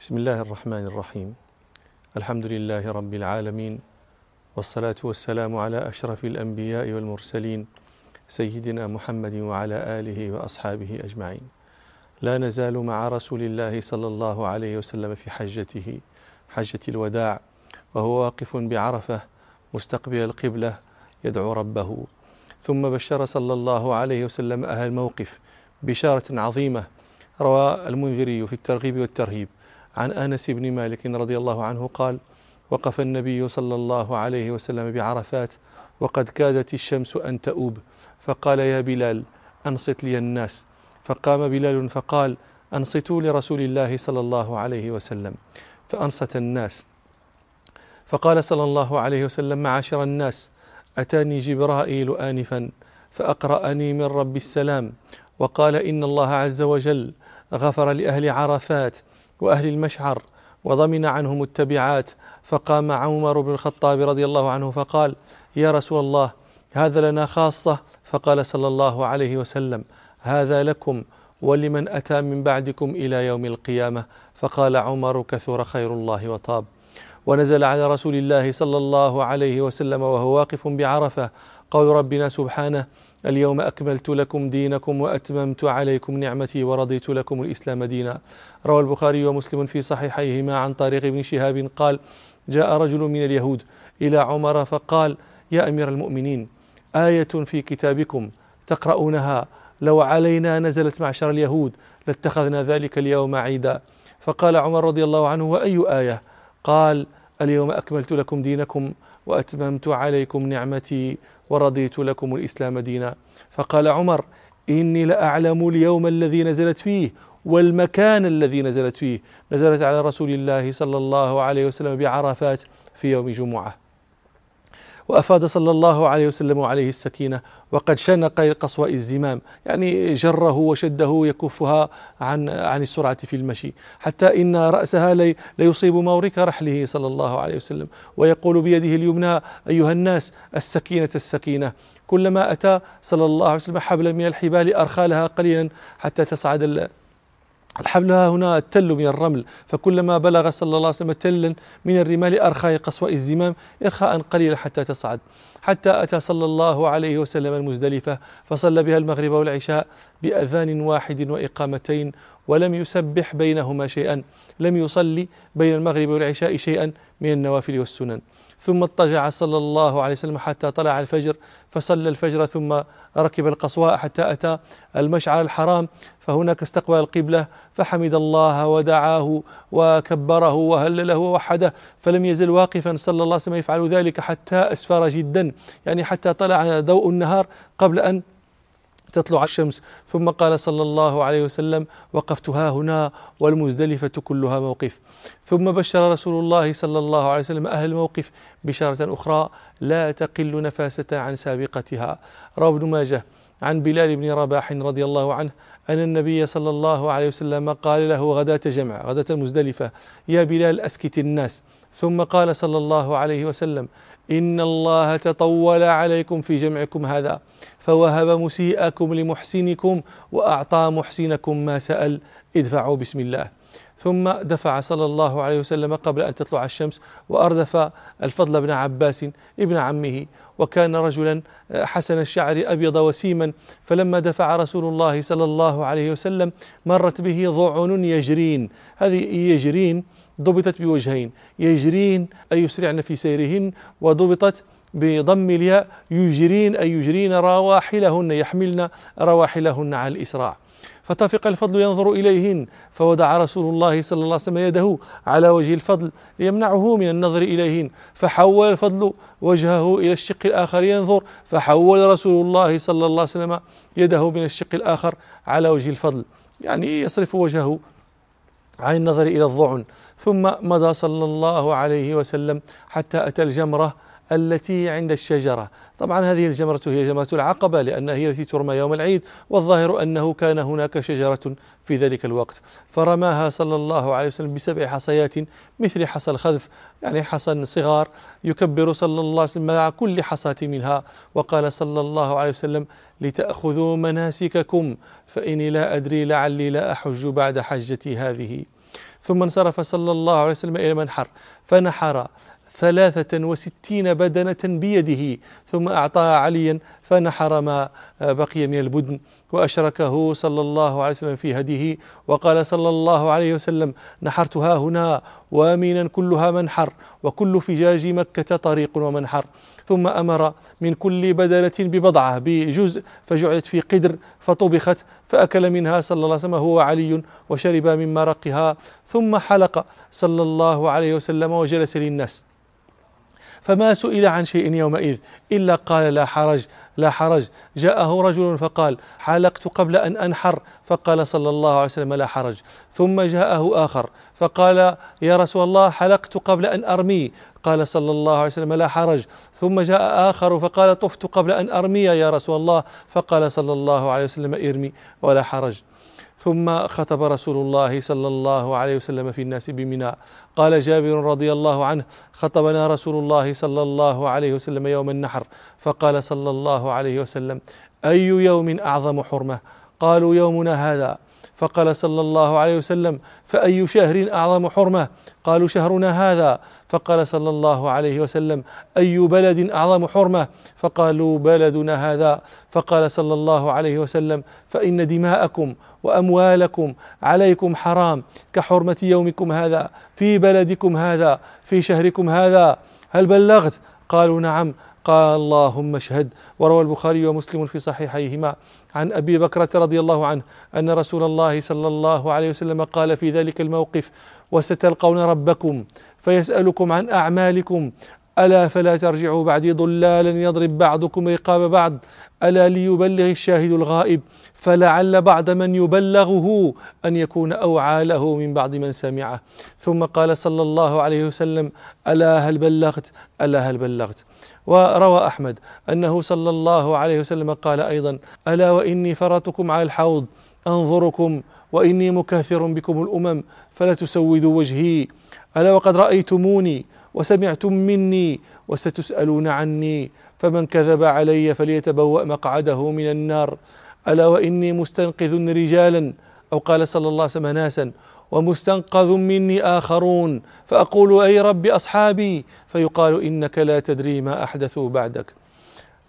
بسم الله الرحمن الرحيم الحمد لله رب العالمين والصلاة والسلام على أشرف الأنبياء والمرسلين سيدنا محمد وعلى آله وأصحابه أجمعين لا نزال مع رسول الله صلى الله عليه وسلم في حجته حجة الوداع وهو واقف بعرفة مستقبل القبلة يدعو ربه ثم بشر صلى الله عليه وسلم أهل الموقف بشارة عظيمة روى المنذري في الترغيب والترهيب عن أنس بن مالك رضي الله عنه قال وقف النبي صلى الله عليه وسلم بعرفات وقد كادت الشمس أن تؤوب فقال يا بلال أنصت لي الناس. فقام بلال فقال أنصتوا لرسول الله صلى الله عليه وسلم. فأنصت الناس. فقال صلى الله عليه وسلم معاشر الناس أتاني جبرائيل انفا فأقرأني من رب السلام وقال إن الله عز وجل غفر لأهل عرفات وأهل المشعر وضمن عنهم التبعات فقام عمر بن الخطاب رضي الله عنه فقال يا رسول الله هذا لنا خاصة. فقال صلى الله عليه وسلم هذا لكم ولمن أتى من بعدكم إلى يوم القيامة. فقال عمر كثر خير الله وطاب. ونزل على رسول الله صلى الله عليه وسلم وهو واقف بعرفة قول ربنا سبحانه اليوم أكملت لكم دينكم وأتممت عليكم نعمتي ورضيت لكم الإسلام دينا. روى البخاري ومسلم في صحيحيهما عن طريق ابن شهاب قال جاء رجل من اليهود إلى عمر فقال يا أمير المؤمنين آية في كتابكم تقرؤونها لو علينا نزلت معشر اليهود لاتخذنا ذلك اليوم عيدا. فقال عمر رضي الله عنه وأي آية؟ قال اليوم أكملت لكم دينكم وأتممت عليكم نعمتي ورضيت لكم الإسلام دينا. فقال عمر إني لأعلم اليوم الذي نزلت فيه والمكان الذي نزلت فيه. نزلت على رسول الله صلى الله عليه وسلم بعرفات في يوم جمعة. وأفاد صلى الله عليه وسلم عليه السكينة وقد شنق قصواء الزمام يعني جره وشده يكفها عن عن السرعة في المشي. حتى إن رأسها لي ليصيب مورك رحله صلى الله عليه وسلم ويقول بيده اليمنى أيها الناس السكينة السكينة. كلما أتى صلى الله عليه وسلم حبلا من الحبال أرخى لها قليلا حتى تصعد الحبل ها هنا التل من الرمل فكلما بلغ صلى الله عليه وسلم تلا من الرمال أرخى قصواء الزمام إرخاء قليلا حتى تصعد. حتى أتى صلى الله عليه وسلم المزدلفة فصلى بها المغرب والعشاء بأذان واحد وإقامتين ولم يسبح بينهما شيئا لم يصلي بين المغرب والعشاء شيئا من النوافل والسنن. ثم اضطجع صلى الله عليه وسلم حتى طلع الفجر فصلى الفجر ثم ركب القصواء حتى أتى المشعر الحرام فهناك استقبل القبلة فحمد الله ودعاه وكبره وهلله ووحده فلم يزل واقفا صلى الله عليه وسلم يفعل ذلك حتى أسفر جدا. يعني حتى طلع ضوء النهار قبل أن تطلع الشمس. ثم قال صلى الله عليه وسلم وقفت ها هنا والمزدلفة كلها موقف. ثم بشر رسول الله صلى الله عليه وسلم أهل الموقف بشارة أخرى لا تقل نفاسة عن سابقتها. روى ابن ماجه عن بلال بن رباح رضي الله عنه أن النبي صلى الله عليه وسلم قال له غداة جمع غداة المزدلفة يا بلال أسكت الناس. ثم قال صلى الله عليه وسلم إن الله تطول عليكم في جمعكم هذا فوهب مسيئكم لمحسنكم وأعطى محسنكم ما سأل ادفعوا بسم الله. ثم دفع صلى الله عليه وسلم قبل أن تطلع الشمس وأردف الفضل بن عباس ابن عمه. وكان رجلا حسن الشعر أبيض وسيما. فلما دفع رسول الله صلى الله عليه وسلم مرت به ضعن يجرين. هذه يجرين ضبطت بوجهين يجرين أي يسرعن في سيرهن وضبطت بضم الياء يجرين أي يجرين رواحلهن يحملن رواحلهن على الإسراع. فطفق الفضل ينظر إليهن فودع رسول الله صلى الله عليه وسلم يده على وجه الفضل ليمنعه من النظر إليهن. فحول الفضل وجهه إلى الشق الآخر ينظر فحول رسول الله صلى الله عليه وسلم يده من الشق الآخر على وجه الفضل. يعني يصرف وجهه عن النظر إلى الضعن ثم مضى صلى الله عليه وسلم حتى أتى الجمرة التي عند الشجرة. طبعا هذه الجمرة هي جمرة العقبة لأنها هي التي ترمى يوم العيد والظاهر أنه كان هناك شجرة في ذلك الوقت. فرماها صلى الله عليه وسلم بسبع حصيات مثل حصى الخذف يعني حصى صغار يكبر صلى الله عليه وسلم مع كل حصاة منها. وقال صلى الله عليه وسلم لتأخذوا مناسككم فإني لا أدري لعلي لا أحج بعد حجتي هذه. ثم انصرف صلى الله عليه وسلم إلى المنحر فنحر ثلاثة وستين بدنة بيده ثم أعطاها عليا فنحر ما بقي من البدن وأشركه صلى الله عليه وسلم في هديه وقال صلى الله عليه وسلم نحرتها هنا وآمينا كلها منحر وكل فجاج مكة طريق ومنحر. ثم أمر من كل بدنة ببضعة بجزء فجعلت في قدر فطبخت فأكل منها صلى الله عليه وسلم هو علي وشرب من مرقها ثم حلق صلى الله عليه وسلم وجلس للناس. فما سئل عن شيء يومئذ إلا قال لا حرج لا حرج. جاءه رجل فقال حلقت قبل أن أنحر فقال صلى الله عليه وسلم لا حرج. ثم جاءه آخر فقال يا رسول الله حلقت قبل أن أرمي قال صلى الله عليه وسلم لا حرج. ثم جاء آخر فقال طفت قبل أن أرمي يا رسول الله فقال صلى الله عليه وسلم ارمي ولا حرج. ثم خطب رسول الله صلى الله عليه وسلم في الناس بمنى. قال جابر رضي الله عنه خطبنا رسول الله صلى الله عليه وسلم يوم النحر. فقال صلى الله عليه وسلم أي يوم أعظم حرمة؟ قالوا يومنا هذا. فقال صلى الله عليه وسلم فأي شهر أعظم حرمة؟ قالوا شهرنا هذا. فقال صلى الله عليه وسلم أي بلد أعظم حرمة؟ فقالوا بلدنا هذا. فقال صلى الله عليه وسلم فإن دماءكم وأموالكم عليكم حرام كحرمة يومكم هذا في بلدكم هذا في شهركم هذا. هل بلغت؟ قالوا نعم. قال اللهم اشهد. وروى البخاري ومسلم في صحيحيهما عن أبي بكرة رضي الله عنه أن رسول الله صلى الله عليه وسلم قال في ذلك الموقف وستلقون ربكم فيسألكم عن أعمالكم. ألا فلا ترجعوا بعدي ضلالا يضرب بعضكم رقاب بعض. ألا ليبلغ الشاهد الغائب. فلعل بعض من يبلغه أن يكون أوعى له من بعض من سمعه. ثم قال صلى الله عليه وسلم ألا هل بلغت؟ ألا هل بلغت. وروى أحمد أنه صلى الله عليه وسلم قال أيضا ألا وإني فرطكم على الحوض أنظركم وإني مكاثر بكم الأمم فلا تسودوا وجهي. ألا وقد رأيتموني وسمعتم مني وستسألون عني فمن كذب علي فليتبوأ مقعده من النار. ألا وإني مستنقذ رجالا؟ أو قال صلى الله عليه وسلم ناسا. ومستنقذ مني آخرون. فأقول أي رب أصحابي؟ فيقال إنك لا تدري ما أحدثوا بعدك.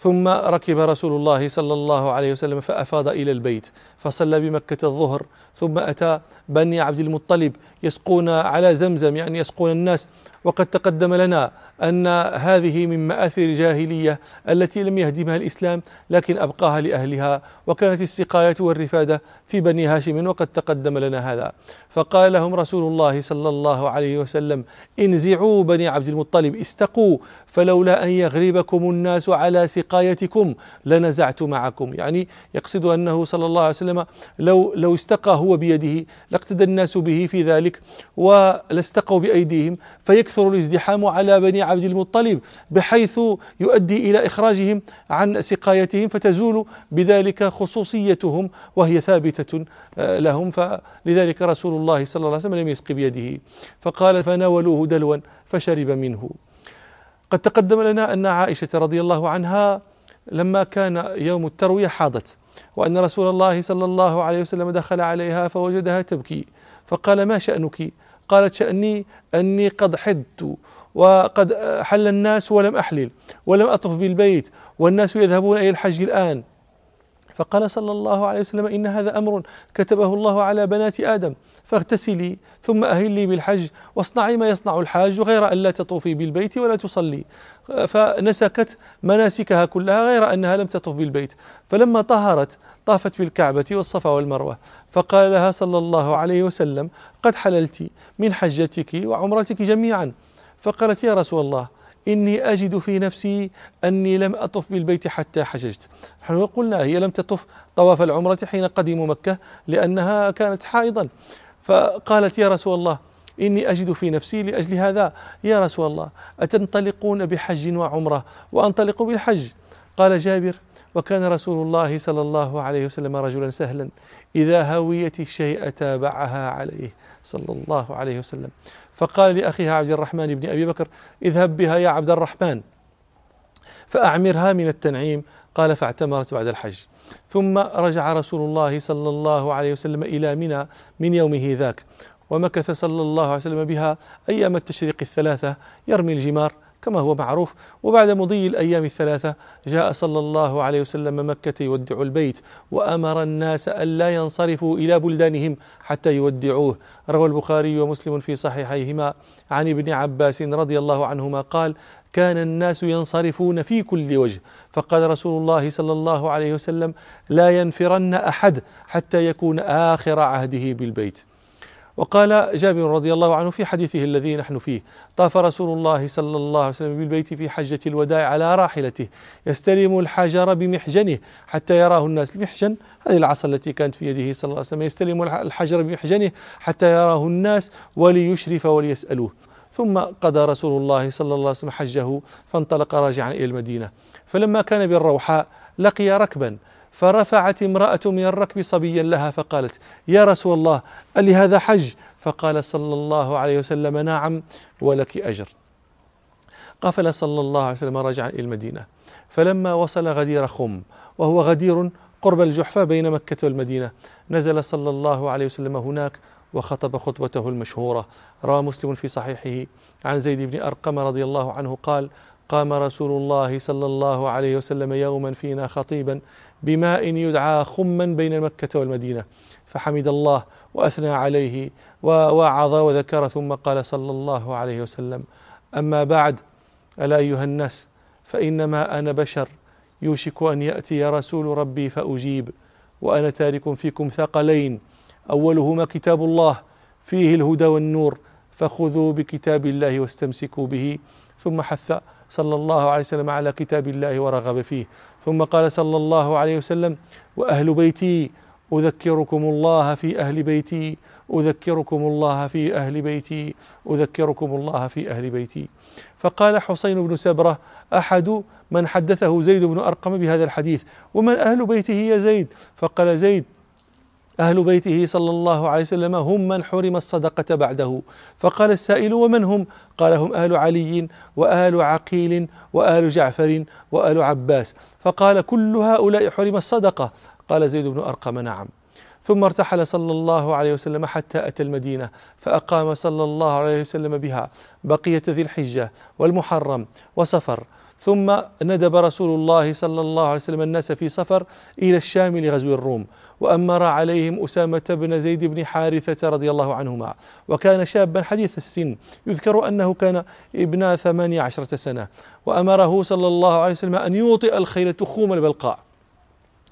ثم ركب رسول الله صلى الله عليه وسلم فأفاض إلى البيت فصلى بمكة الظهر. ثم أتى بني عبد المطلب يسقون على زمزم يعني يسقون الناس وقد تقدم لنا أن هذه من مآثر الجاهلية التي لم يهدمها الإسلام لكن أبقاها لأهلها وكانت السقاية والرفادة في بني هاشم وقد تقدم لنا هذا. فقال لهم رسول الله صلى الله عليه وسلم انزعوا بني عبد المطلب استقوا فلولا أن يغلبكم الناس على سقايتكم لنزعت معكم. يعني يقصد أنه صلى الله عليه وسلم لو, لو استقى هو بيده لاقتدى الناس به في ذلك ولاستقوا بأيديهم فيكثر الازدحام على بني عبد المطلب بحيث يؤدي إلى إخراجهم عن سقايتهم فتزول بذلك خصوصيتهم وهي ثابتة آه، لهم. فلذلك رسول الله صلى الله عليه وسلم لم يسق بيده. فقال فناولوه دلوا فشرب منه. قد تقدم لنا أن عائشة رضي الله عنها لما كان يوم التروية حاضت وأن رسول الله صلى الله عليه وسلم دخل عليها فوجدها تبكي فقال ما شأنك؟ قالت شأني أني قد حدت وقد حل الناس ولم أحلل ولم أطف بالبيت والناس يذهبون إلى الحج الآن. فقال صلى الله عليه وسلم إن هذا أمر كتبه الله على بنات آدم فاغتسلي ثم أهلي بالحج واصنعي ما يصنع الحاج غير أن لا تطوفي بالبيت ولا تصلي. فنسكت مناسكها كلها غير أنها لم تطف بالبيت. فلما طهرت طافت بالكعبة والصفا والمروة. فقال لها صلى الله عليه وسلم قد حللت من حجتك وعمرتك جميعا. فقالت يا رسول الله إني أجد في نفسي أني لم أطف بالبيت حتى حججت نحن قلنا هي لم تطف طواف العمرة حين قدموا مكة لأنها كانت حائضا. فقالت يا رسول الله إني أجد في نفسي لأجل هذا. يا رسول الله أتنطلقون بحج وعمرة وأنطلق بالحج؟ قال جابر وكان رسول الله صلى الله عليه وسلم رجلا سهلا إذا هويت الشيء تابعها عليه صلى الله عليه وسلم. فقال لأخيها عبد الرحمن بن أبي بكر اذهب بها يا عبد الرحمن. فأعمرها من التنعيم قال فاعتمرت بعد الحج. ثم رجع رسول الله صلى الله عليه وسلم إلى منى من يومه ذاك ومكث صلى الله عليه وسلم بها أيام التشريق الثلاثة يرمي الجمار كما هو معروف. وبعد مضي الأيام الثلاثة جاء صلى الله عليه وسلم مكة يودع البيت وأمر الناس ألا ينصرفوا إلى بلدانهم حتى يودعوه. روى البخاري ومسلم في صحيحيهما. عن ابن عباس رضي الله عنهما قال كان الناس ينصرفون في كل وجه فقال رسول الله صلى الله عليه وسلم لا ينفرن أحد حتى يكون آخر عهده بالبيت. وقال جابر رضي الله عنه في حديثه الذي نحن فيه طاف رسول الله صلى الله عليه وسلم بالبيت في حجة الوداع على راحلته يستلم الحجر بمحجنه حتى يراه الناس. المحجن هذه العصا التي كانت في يده صلى الله عليه وسلم يستلم الحجر بمحجنه حتى يراه الناس وليشرف وليسألوه. ثم قضى رسول الله صلى الله عليه وسلم حجه فانطلق راجعا إلى المدينة. فلما كان بالروحاء لقي ركبا فرفعت امرأة من الركب صبيا لها فقالت يا رسول الله ألي هذا حج؟ فقال صلى الله عليه وسلم نعم ولك أجر. قفل صلى الله عليه وسلم راجعا إلى المدينة. فلما وصل غدير خم وهو غدير قرب الجحفة بين مكة والمدينة نزل صلى الله عليه وسلم هناك وخطب خطبته المشهورة. روى مسلم في صحيحه عن زيد بن أرقم رضي الله عنه قال قام رسول الله صلى الله عليه وسلم يوما فينا خطيبا بماء يدعى خما بين مكة والمدينة. فحمد الله وأثنى عليه ووعظ وذكر ثم قال صلى الله عليه وسلم أما بعد ألا أيها الناس فإنما أنا بشر يوشك أن يأتي رسول ربي فأجيب وأنا تارك فيكم ثقلين. أولهما كتاب الله فيه الهدى والنور فخذوا بكتاب الله واستمسكوا به. ثم حث صلى الله عليه وسلم على كتاب الله ورغب فيه. ثم قال صلى الله عليه وسلم وأهل بيتي أذكركم الله في أهل بيتي أذكركم الله في أهل بيتي أذكركم الله في أهل بيتي. فقال حسين بن سبرة أحد من حدثه زيد بن أرقم بهذا الحديث ومن أهل بيته يا زيد. فقال زيد أهل بيته صلى الله عليه وسلم هم من حرم الصدقة بعده. فقال السائل ومن هم؟ قال هم أهل علي وآل عقيل وآل جعفر وآل عباس. فقال كل هؤلاء حرم الصدقة. قال زيد بن أرقم نعم. ثم ارتحل صلى الله عليه وسلم حتى أتى المدينة فأقام صلى الله عليه وسلم بها. بقية ذي الحجة والمحرم وصفر. ثم ندب رسول الله صلى الله عليه وسلم الناس في سفر إلى الشام لغزو الروم وأمر عليهم أسامة بن زيد بن حارثة رضي الله عنهما. وكان شابا حديث السن يذكر أنه كان ابن ثمانية عشرة سنة وأمره صلى الله عليه وسلم أن يوطئ الخيل تخوم البلقاء.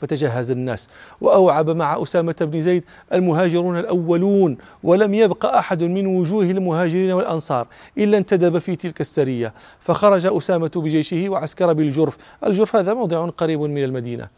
فتجهز الناس. وأوعب مع أسامة بن زيد المهاجرون الأولون ولم يبق أحد من وجوه المهاجرين والأنصار إلا انتدب في تلك السرية. فخرج أسامة بجيشه وعسكر بالجرف. الجرف هذا موضع قريب من المدينة.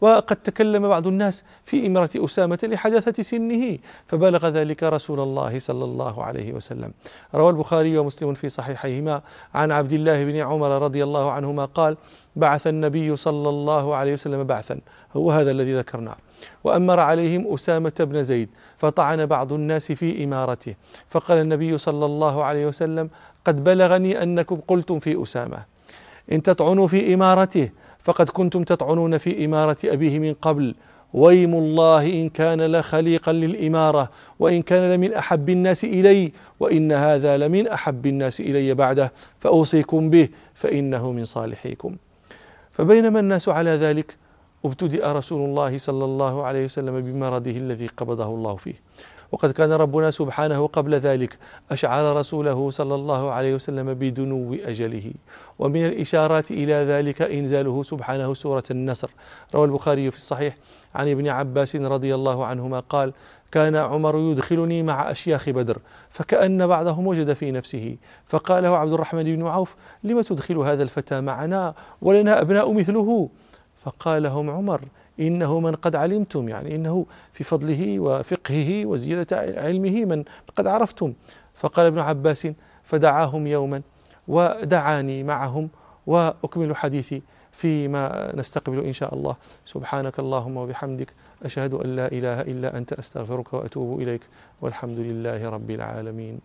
وقد تكلم بعض الناس في إمرة أسامة لحداثة سنه فبلغ ذلك رسول الله صلى الله عليه وسلم. روى البخاري ومسلم في صحيحيهما. عن عبد الله بن عمر رضي الله عنهما قال بعث النبي صلى الله عليه وسلم بعثا. هو هذا الذي ذكرناه. وأمر عليهم أسامة بن زيد فطعن بعض الناس في إمارته. فقال النبي صلى الله عليه وسلم قد بلغني أنكم قلتم في أسامة. إن تطعنوا في إمارته فقد كنتم تطعنون في إمارة أبيه من قبل. ويم الله إن كان لخليقا للإمارة وإن كان لمن أحب الناس إلي وإن هذا لمن أحب الناس إلي بعده. فأوصيكم به فإنه من صالحيكم. فبينما الناس على ذلك ابتدأ رسول الله صلى الله عليه وسلم بمرضه الذي قبضه الله فيه. وقد كان ربنا سبحانه قبل ذلك أشعر رسوله صلى الله عليه وسلم بدنو أجله. ومن الإشارات إلى ذلك إنزاله سبحانه سورة النصر. روى البخاري في الصحيح عن ابن عباس رضي الله عنهما قال كان عمر يدخلني مع أشياخ بدر فكأن بعضهم وجد في نفسه. فقال له عبد الرحمن بن عوف لم تدخل هذا الفتى معنا؟ ولنا أبناء مثله. فقال لهم عمر إنه من قد علمتم يعني إنه في فضله وفقهه وزيادة علمه من قد عرفتم. فقال ابن عباس فدعاهم يوما ودعاني معهم وأكمل حديثي. فيما نستقبل إن شاء الله. سبحانك اللهم وبحمدك أشهد أن لا إله إلا أنت أستغفرك وأتوب إليك والحمد لله رب العالمين.